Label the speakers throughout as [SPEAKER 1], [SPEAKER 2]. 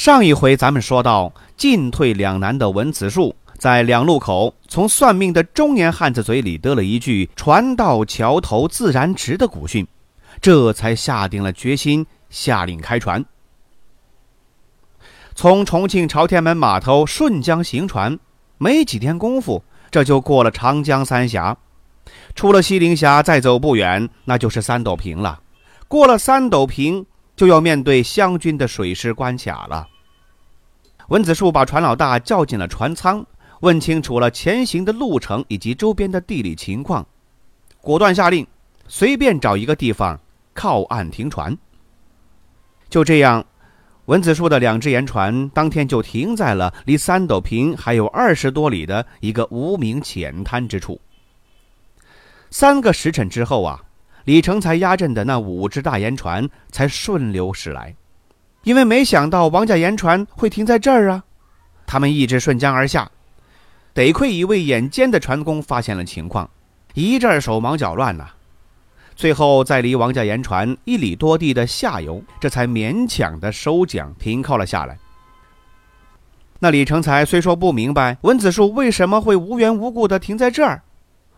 [SPEAKER 1] 上一回咱们说到，进退两难的文子树在两路口从算命的中年汉子嘴里得了一句“船到桥头自然直”的古训，这才下定了决心，下令开船。从重庆朝天门码头顺江行船，没几天功夫，这就过了长江三峡，出了西陵峡，再走不远，那就是三斗坪了。过了三斗坪。就要面对湘军的水师关卡了。文子树把船老大叫进了船舱，问清楚了前行的路程以及周边的地理情况，果断下令，随便找一个地方靠岸停船。就这样，文子树的两只盐船当天就停在了离三斗坪还有二十多里的一个无名浅滩之处。三个时辰之后啊。李成才压阵的那五只大盐船才顺流驶来，因为没想到王家盐船会停在这儿啊！他们一直顺江而下，得亏一位眼尖的船工发现了情况，一阵手忙脚乱呐。最后在离王家盐船一里多地的下游，这才勉强的收桨停靠了下来。那李成才虽说不明白文子树为什么会无缘无故的停在这儿，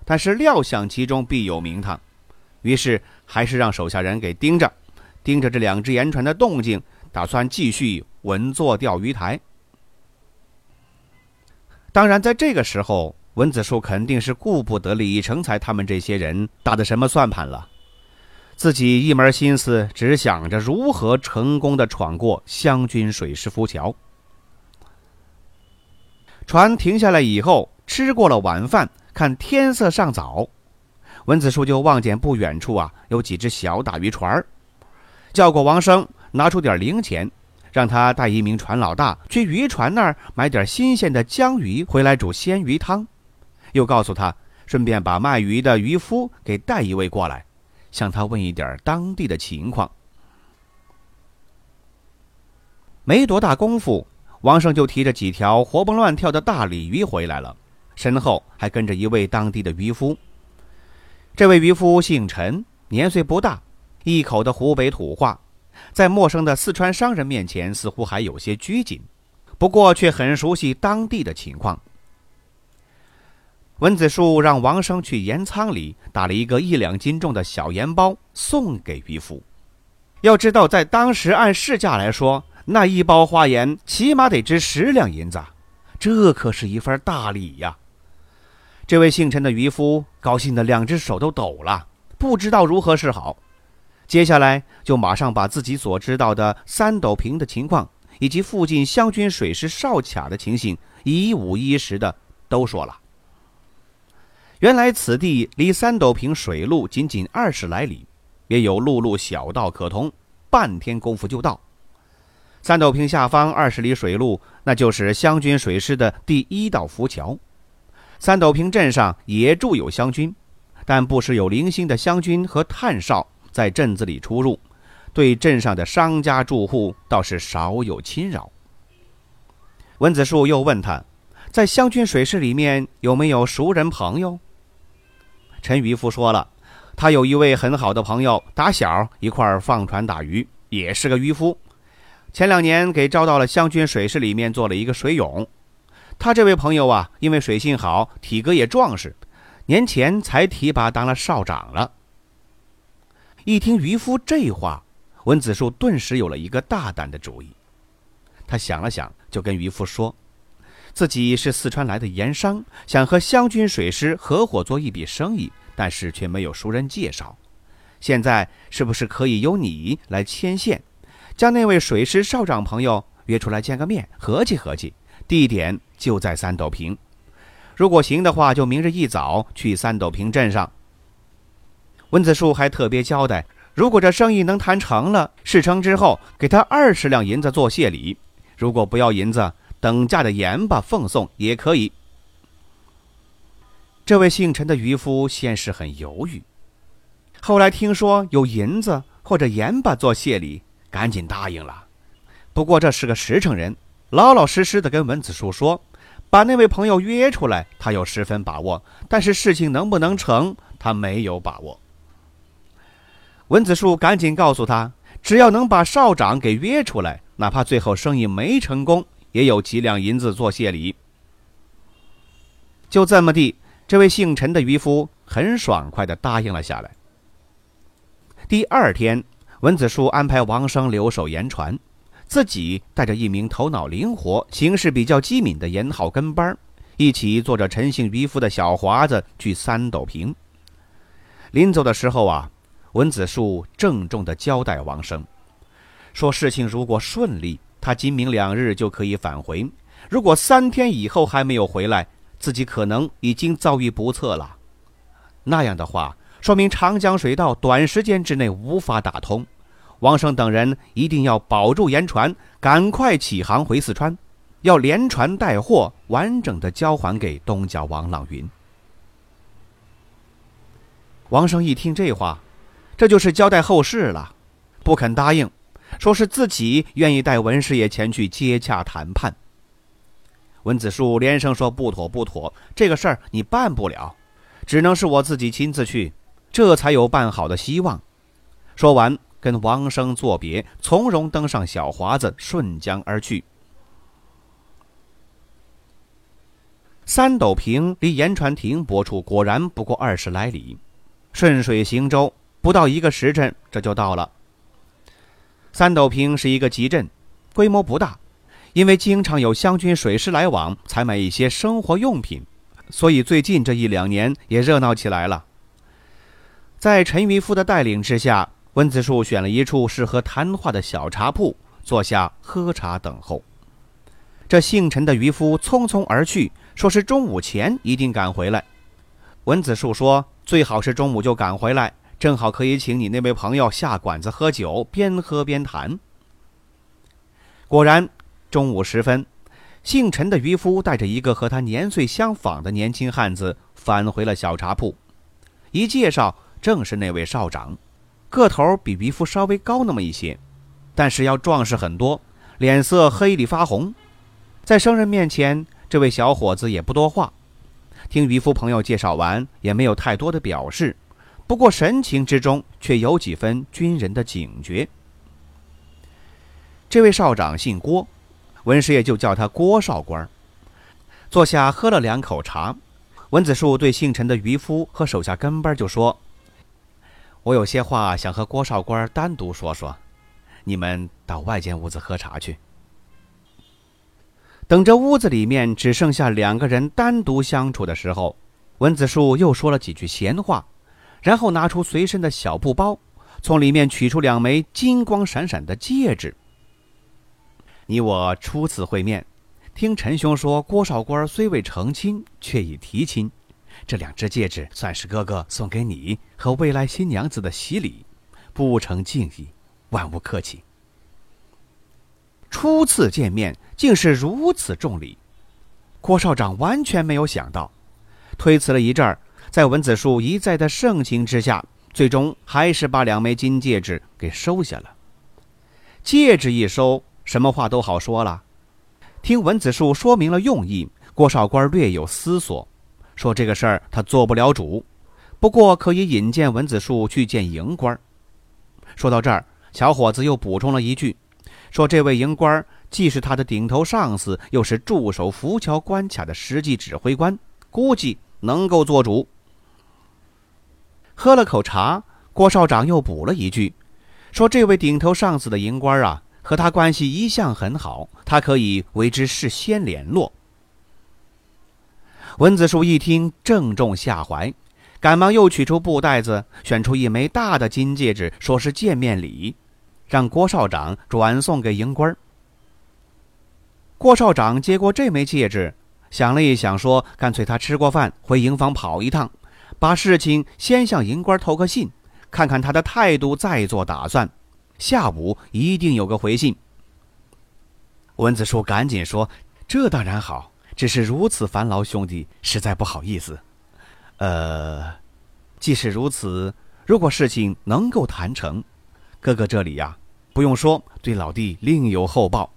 [SPEAKER 1] 但是料想其中必有名堂。于是，还是让手下人给盯着，盯着这两只盐船的动静，打算继续稳坐钓鱼台。当然，在这个时候，文子树肯定是顾不得李成才他们这些人打的什么算盘了，自己一门心思只想着如何成功的闯过湘军水师浮桥。船停下来以后，吃过了晚饭，看天色尚早。文子树就望见不远处啊，有几只小打渔船儿叫过王生，拿出点零钱，让他带一名船老大去渔船那儿买点新鲜的江鱼回来煮鲜鱼汤，又告诉他，顺便把卖鱼的渔夫给带一位过来，向他问一点当地的情况。没多大功夫，王生就提着几条活蹦乱跳的大鲤鱼回来了，身后还跟着一位当地的渔夫。这位渔夫姓陈，年岁不大，一口的湖北土话，在陌生的四川商人面前似乎还有些拘谨，不过却很熟悉当地的情况。文子树让王生去盐仓里打了一个一两斤重的小盐包送给渔夫。要知道，在当时按市价来说，那一包花盐起码得值十两银子，这可是一份大礼呀。这位姓陈的渔夫高兴的两只手都抖了，不知道如何是好。接下来就马上把自己所知道的三斗坪的情况，以及附近湘军水师哨卡的情形，一五一十的都说了。原来此地离三斗坪水路仅仅二十来里，也有陆路小道可通，半天功夫就到。三斗坪下方二十里水路，那就是湘军水师的第一道浮桥。三斗坪镇上也驻有湘军，但不时有零星的湘军和探哨在镇子里出入，对镇上的商家住户倒是少有侵扰。文子树又问他，在湘军水师里面有没有熟人朋友？陈渔夫说了，他有一位很好的朋友，打小一块放船打鱼，也是个渔夫，前两年给招到了湘军水师里面做了一个水勇。他这位朋友啊，因为水性好，体格也壮实，年前才提拔当了少长了。一听渔夫这话，文子树顿时有了一个大胆的主意。他想了想，就跟渔夫说：“自己是四川来的盐商，想和湘军水师合伙做一笔生意，但是却没有熟人介绍。现在是不是可以由你来牵线，将那位水师少长朋友约出来见个面，合计合计？”地点就在三斗坪，如果行的话，就明日一早去三斗坪镇上。温子树还特别交代，如果这生意能谈成了，事成之后给他二十两银子做谢礼；如果不要银子，等价的盐巴奉送也可以。”这位姓陈的渔夫先是很犹豫，后来听说有银子或者盐巴做谢礼，赶紧答应了。不过这是个实诚人，老老实实的跟文子树说。把那位朋友约出来，他有十分把握，但是事情能不能成，他没有把握。文子树赶紧告诉他，只要能把少长给约出来，哪怕最后生意没成功，也有几两银子做谢礼。就这么地，这位姓陈的渔夫很爽快地答应了下来。第二天，文子树安排王生留守盐船。自己带着一名头脑灵活、行事比较机敏的严浩跟班一起坐着陈姓渔夫的小华子去三斗坪。临走的时候啊，文子树郑重地交代王生，说事情如果顺利，他今明两日就可以返回；如果三天以后还没有回来，自己可能已经遭遇不测了。那样的话，说明长江水道短时间之内无法打通。王生等人一定要保住盐船，赶快起航回四川，要连船带货，完整的交还给东角王朗云。王生一听这话，这就是交代后事了，不肯答应，说是自己愿意带文师爷前去接洽谈判。文子树连声说不妥不妥，这个事儿你办不了，只能是我自己亲自去，这才有办好的希望。说完。跟王生作别，从容登上小华子，顺江而去。三斗坪离盐船停泊处果然不过二十来里，顺水行舟，不到一个时辰，这就到了。三斗坪是一个集镇，规模不大，因为经常有湘军水师来往，采买一些生活用品，所以最近这一两年也热闹起来了。在陈渔夫的带领之下。温子树选了一处适合谈话的小茶铺，坐下喝茶等候。这姓陈的渔夫匆匆而去，说是中午前一定赶回来。温子树说：“最好是中午就赶回来，正好可以请你那位朋友下馆子喝酒，边喝边谈。”果然，中午时分，姓陈的渔夫带着一个和他年岁相仿的年轻汉子返回了小茶铺。一介绍，正是那位少长。个头比渔夫稍微高那么一些，但是要壮实很多，脸色黑里发红。在生人面前，这位小伙子也不多话，听渔夫朋友介绍完，也没有太多的表示，不过神情之中却有几分军人的警觉。这位少长姓郭，文师爷就叫他郭少官。坐下喝了两口茶，文子树对姓陈的渔夫和手下跟班就说。我有些话想和郭少官单独说说，你们到外间屋子喝茶去。等着屋子里面只剩下两个人单独相处的时候，文子树又说了几句闲话，然后拿出随身的小布包，从里面取出两枚金光闪闪的戒指。你我初次会面，听陈兄说郭少官虽未成亲，却已提亲。这两只戒指算是哥哥送给你和未来新娘子的喜礼，不成敬意，万勿客气。初次见面竟是如此重礼，郭少长完全没有想到，推辞了一阵儿，在文子树一再的盛情之下，最终还是把两枚金戒指给收下了。戒指一收，什么话都好说了。听文子树说明了用意，郭少官略有思索。说这个事儿他做不了主，不过可以引荐文子树去见营官。说到这儿，小伙子又补充了一句，说这位营官既是他的顶头上司，又是驻守浮桥关卡的实际指挥官，估计能够做主。喝了口茶，郭少长又补了一句，说这位顶头上司的营官啊，和他关系一向很好，他可以为之事先联络。文子树一听，正中下怀，赶忙又取出布袋子，选出一枚大的金戒指，说是见面礼，让郭少长转送给营官。郭少长接过这枚戒指，想了一想，说：“干脆他吃过饭回营房跑一趟，把事情先向营官投个信，看看他的态度，再做打算。下午一定有个回信。”文子树赶紧说：“这当然好，只是如此烦劳兄弟，实在不好意思。呃，即使如此，如果事情能够谈成，哥哥这里呀，不用说，对老弟另有厚报；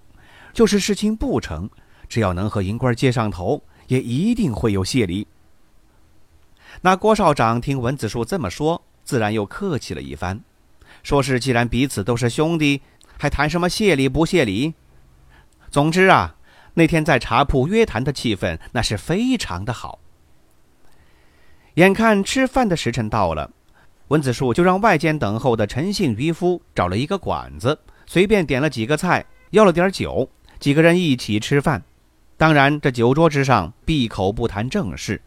[SPEAKER 1] 就是事情不成，只要能和银官接上头，也一定会有谢礼。”那郭少长听文子树这么说，自然又客气了一番，说是既然彼此都是兄弟，还谈什么谢礼不谢礼？总之啊，那天在茶铺约谈的气氛那是非常的好。眼看吃饭的时辰到了，文子树就让外间等候的陈姓渔夫找了一个馆子，随便点了几个菜，要了点酒，几个人一起吃饭。当然，这酒桌之上闭口不谈正事。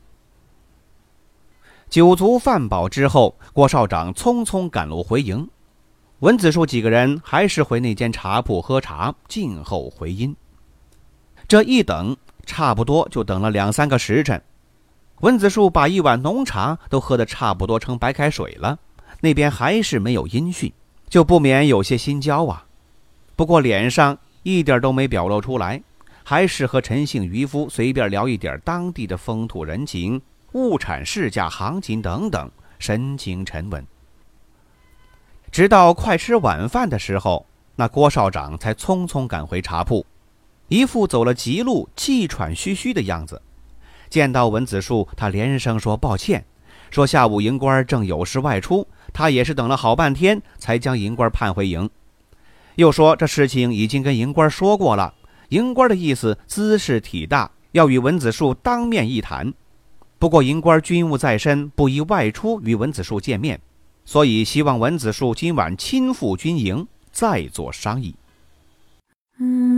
[SPEAKER 1] 酒足饭饱之后，郭少长匆匆赶路回营。文子树几个人还是回那间茶铺喝茶，静候回音。这一等，差不多就等了两三个时辰。文子树把一碗浓茶都喝得差不多成白开水了，那边还是没有音讯，就不免有些心焦啊。不过脸上一点都没表露出来，还是和陈姓渔夫随便聊一点当地的风土人情、物产市价行情等等，神情沉稳。直到快吃晚饭的时候，那郭少长才匆匆赶回茶铺，一副走了急路、气喘吁吁的样子。见到文子树，他连声说抱歉，说下午营官正有事外出，他也是等了好半天才将营官盼回营。又说这事情已经跟营官说过了，营官的意思姿势体大，要与文子树当面一谈。不过营官军务在身，不宜外出与文子树见面。所以，希望文子树今晚亲赴军营，再做商议。
[SPEAKER 2] 嗯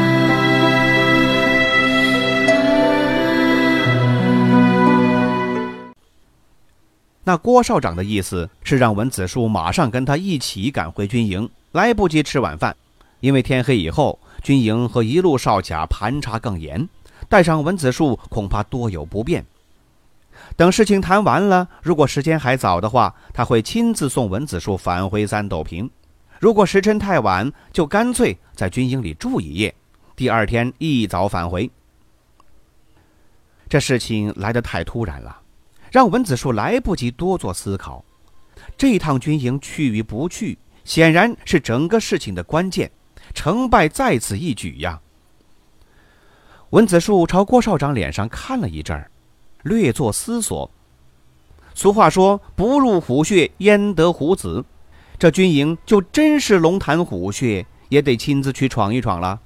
[SPEAKER 1] 那郭少长的意思是让文子树马上跟他一起赶回军营，来不及吃晚饭，因为天黑以后军营和一路哨卡盘查更严，带上文子树恐怕多有不便。等事情谈完了，如果时间还早的话，他会亲自送文子树返回三斗坪；如果时辰太晚，就干脆在军营里住一夜，第二天一早返回。这事情来得太突然了。让文子树来不及多做思考，这趟军营去与不去，显然是整个事情的关键，成败在此一举呀。文子树朝郭少长脸上看了一阵儿，略作思索。俗话说：“不入虎穴，焉得虎子？”这军营就真是龙潭虎穴，也得亲自去闯一闯了。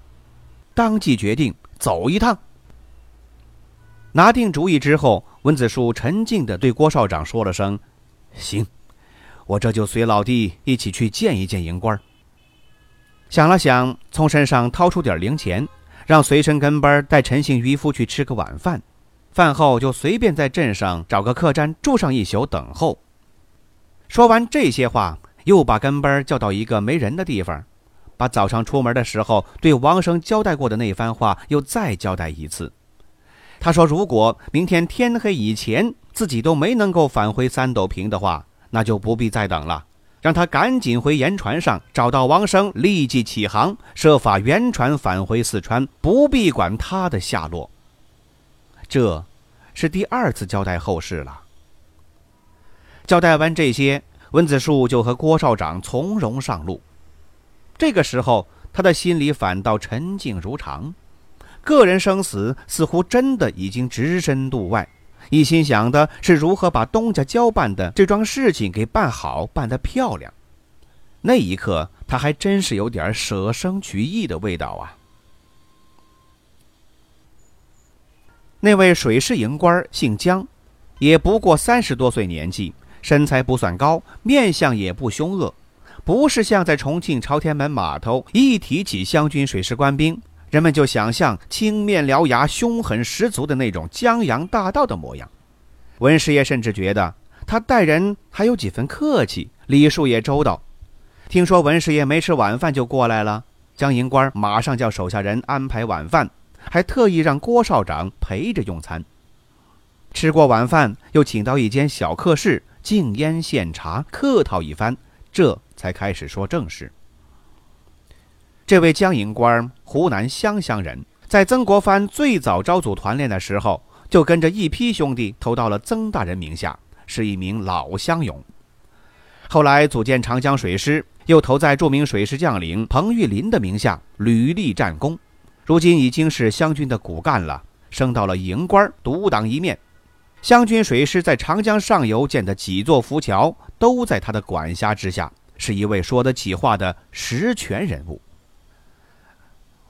[SPEAKER 1] 当即决定走一趟。拿定主意之后。文子树沉静地对郭少长说了声：“行，我这就随老弟一起去见一见营官。”想了想，从身上掏出点零钱，让随身跟班带陈姓渔夫去吃个晚饭。饭后就随便在镇上找个客栈住上一宿等候。说完这些话，又把跟班叫到一个没人的地方，把早上出门的时候对王生交代过的那番话又再交代一次。他说：“如果明天天黑以前自己都没能够返回三斗坪的话，那就不必再等了，让他赶紧回盐船上找到王生，立即起航，设法原船返回四川，不必管他的下落。”这，是第二次交代后事了。交代完这些，温子树就和郭少长从容上路。这个时候，他的心里反倒沉静如常。个人生死似乎真的已经置身度外，一心想的是如何把东家交办的这桩事情给办好、办得漂亮。那一刻，他还真是有点舍生取义的味道啊。那位水师营官姓姜，也不过三十多岁年纪，身材不算高，面相也不凶恶，不是像在重庆朝天门码头一提起湘军水师官兵。人们就想象青面獠牙、凶狠十足的那种江洋大盗的模样。文师爷甚至觉得他待人还有几分客气，礼数也周到。听说文师爷没吃晚饭就过来了，江银官马上叫手下人安排晚饭，还特意让郭少长陪着用餐。吃过晚饭，又请到一间小客室，敬烟献茶，客套一番，这才开始说正事。这位江营官，湖南湘乡人，在曾国藩最早招组团练的时候，就跟着一批兄弟投到了曾大人名下，是一名老乡勇。后来组建长江水师。又投在著名水师将领彭玉麟的名下，屡立战功，如今已经是湘军的骨干了，升到了营官，独当一面。湘军水师在长江上游建的几座浮桥，都在他的管辖之下，是一位说得起话的实权人物。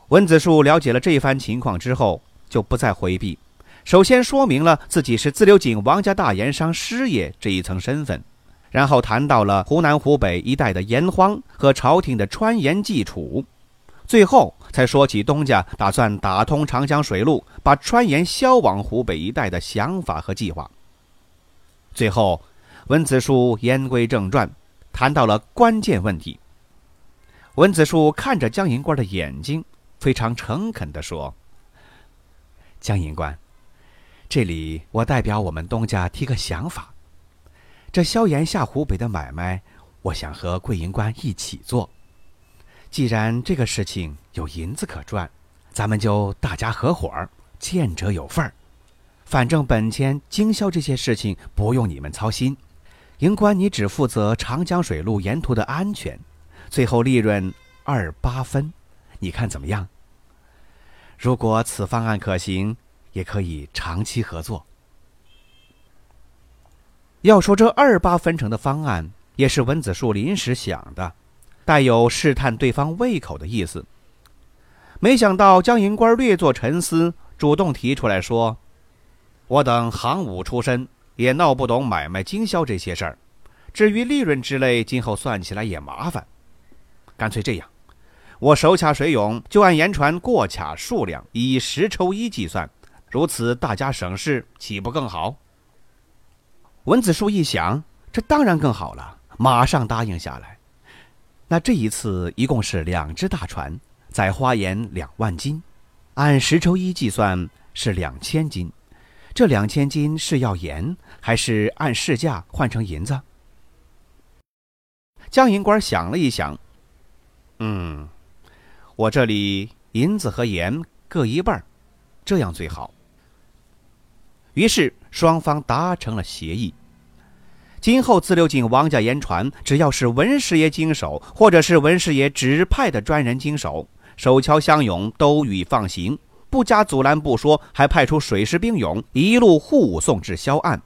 [SPEAKER 1] 文子树了解了这一番情况之后，就不再回避，首先说明了自己是自流井王家大盐商师爷这一层身份。然后谈到了湖南、湖北一带的盐荒和朝廷的川盐计处，最后才说起东家打算打通长江水路，把川盐销往湖北一带的想法和计划。最后，文子树言归正传，谈到了关键问题。文子树看着江银官的眼睛，非常诚恳地说：“江银官，这里我代表我们东家提个想法。”这萧炎下湖北的买卖，我想和贵银官一起做。既然这个事情有银子可赚，咱们就大家合伙儿，见者有份儿。反正本钱经销这些事情不用你们操心，银官你只负责长江水路沿途的安全，最后利润二八分，你看怎么样？如果此方案可行，也可以长期合作。要说这二八分成的方案，也是文子树临时想的，带有试探对方胃口的意思。没想到江银官略作沉思，主动提出来说：“我等行伍出身，也闹不懂买卖经销这些事儿。至于利润之类，今后算起来也麻烦。干脆这样，我手卡水涌，就按盐船过卡数量以十抽一计算，如此大家省事，岂不更好？”文子树一想，这当然更好了，马上答应下来。那这一次一共是两只大船，载花盐两万斤，按十抽一计算是两千斤。这两千斤是要盐，还是按市价换成银子？江银官想了一想，嗯，我这里银子和盐各一半，这样最好。于是双方达成了协议。今后自流井王家盐船，只要是文师爷经手，或者是文师爷指派的专人经手，守桥相拥都予放行，不加阻拦不说，还派出水师兵勇一路护送至萧岸。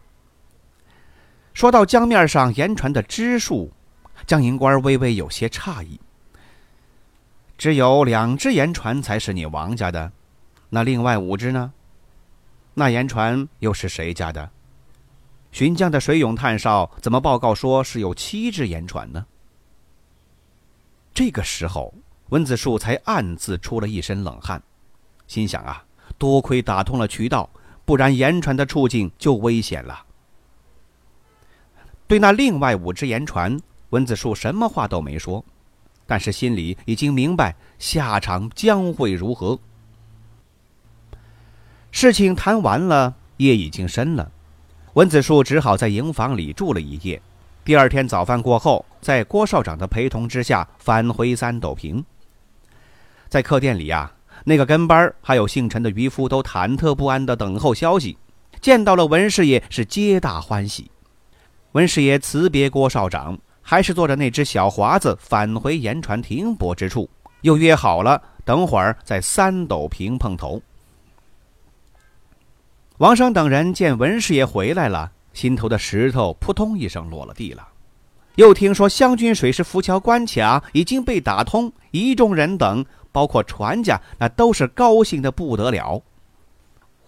[SPEAKER 1] 说到江面上盐船的支数，江银官微微有些诧异。只有两只盐船才是你王家的，那另外五只呢？那盐船又是谁家的？巡江的水勇探哨怎么报告说是有七只盐船呢？这个时候，温子树才暗自出了一身冷汗，心想啊，多亏打通了渠道，不然盐船的处境就危险了。对那另外五只盐船，温子树什么话都没说，但是心里已经明白下场将会如何。事情谈完了，夜已经深了，文子树只好在营房里住了一夜。第二天早饭过后，在郭少长的陪同之下返回三斗坪。在客店里呀，那个跟班还有姓陈的渔夫都忐忑不安地等候消息。见到了文师爷，是皆大欢喜。文师爷辞别郭少长，还是坐着那只小华子返回盐船停泊之处，又约好了等会儿在三斗坪碰头。王商等人见文师爷回来了，心头的石头扑通一声落了地了。又听说湘军水师浮桥关卡已经被打通，一众人等，包括船家，那都是高兴的不得了。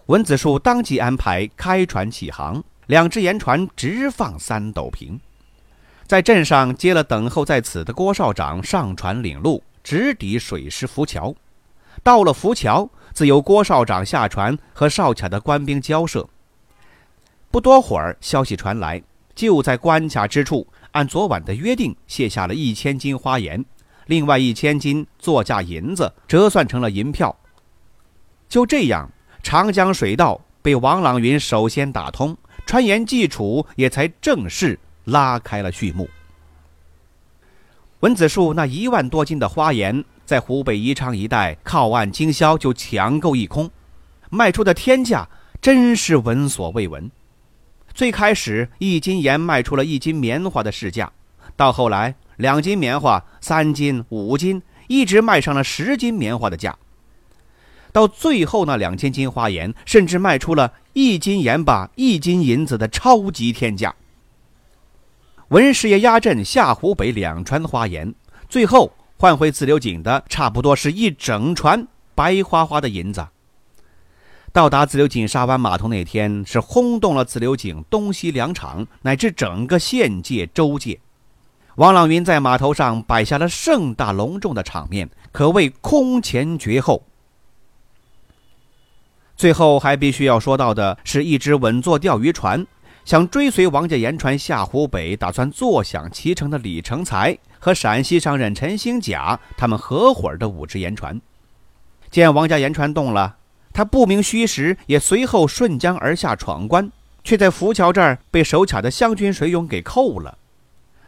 [SPEAKER 1] 文子树当即安排开船起航，两只盐船直放三斗坪，在镇上接了等候在此的郭少长上船领路，直抵水师浮桥。到了浮桥。自由郭少长下船和哨卡的官兵交涉。不多会儿，消息传来，就在关卡之处，按昨晚的约定卸下了一千斤花盐，另外一千斤作价银子折算成了银票。就这样，长江水道被王朗云首先打通，川盐济楚也才正式拉开了序幕。文子树那一万多斤的花盐，在湖北宜昌一带靠岸经销就抢购一空，卖出的天价真是闻所未闻。最开始一斤盐卖出了一斤棉花的市价，到后来两斤棉花、三斤、五斤，一直卖上了十斤棉花的价。到最后那两千斤花盐，甚至卖出了一斤盐巴一斤银子的超级天价。文师爷压阵下湖北两船花盐，最后换回自流井的差不多是一整船白花花的银子。到达自流井沙湾码头那天，是轰动了自流井东西两厂乃至整个县界州界。王朗云在码头上摆下了盛大隆重的场面，可谓空前绝后。最后还必须要说到的是一只稳坐钓鱼船。想追随王家盐船下湖北，打算坐享其成的李成才和陕西商人陈兴甲，他们合伙的五只盐船，见王家盐船动了，他不明虚实，也随后顺江而下闯关，却在浮桥这儿被手卡的湘军水勇给扣了。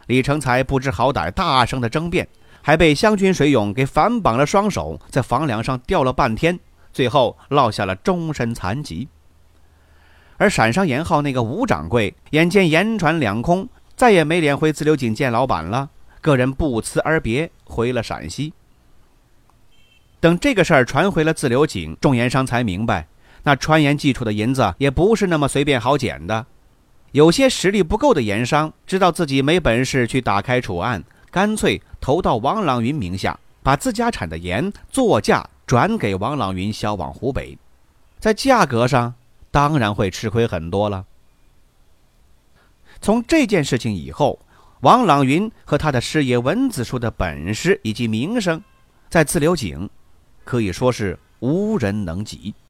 [SPEAKER 1] 李成才不知好歹，大声的争辩，还被湘军水勇给反绑了双手，在房梁上吊了半天，最后落下了终身残疾。而陕商盐号那个吴掌柜，眼见盐船两空，再也没脸回自流井见老板了，个人不辞而别，回了陕西。等这个事儿传回了自流井，众盐商才明白，那川盐寄出的银子也不是那么随便好捡的。有些实力不够的盐商，知道自己没本事去打开储案，干脆投到王朗云名下，把自家产的盐作价转给王朗云销往湖北，在价格上。当然会吃亏很多了。从这件事情以后，王朗云和他的师爷文子树的本事以及名声，在自流井可以说是无人能及。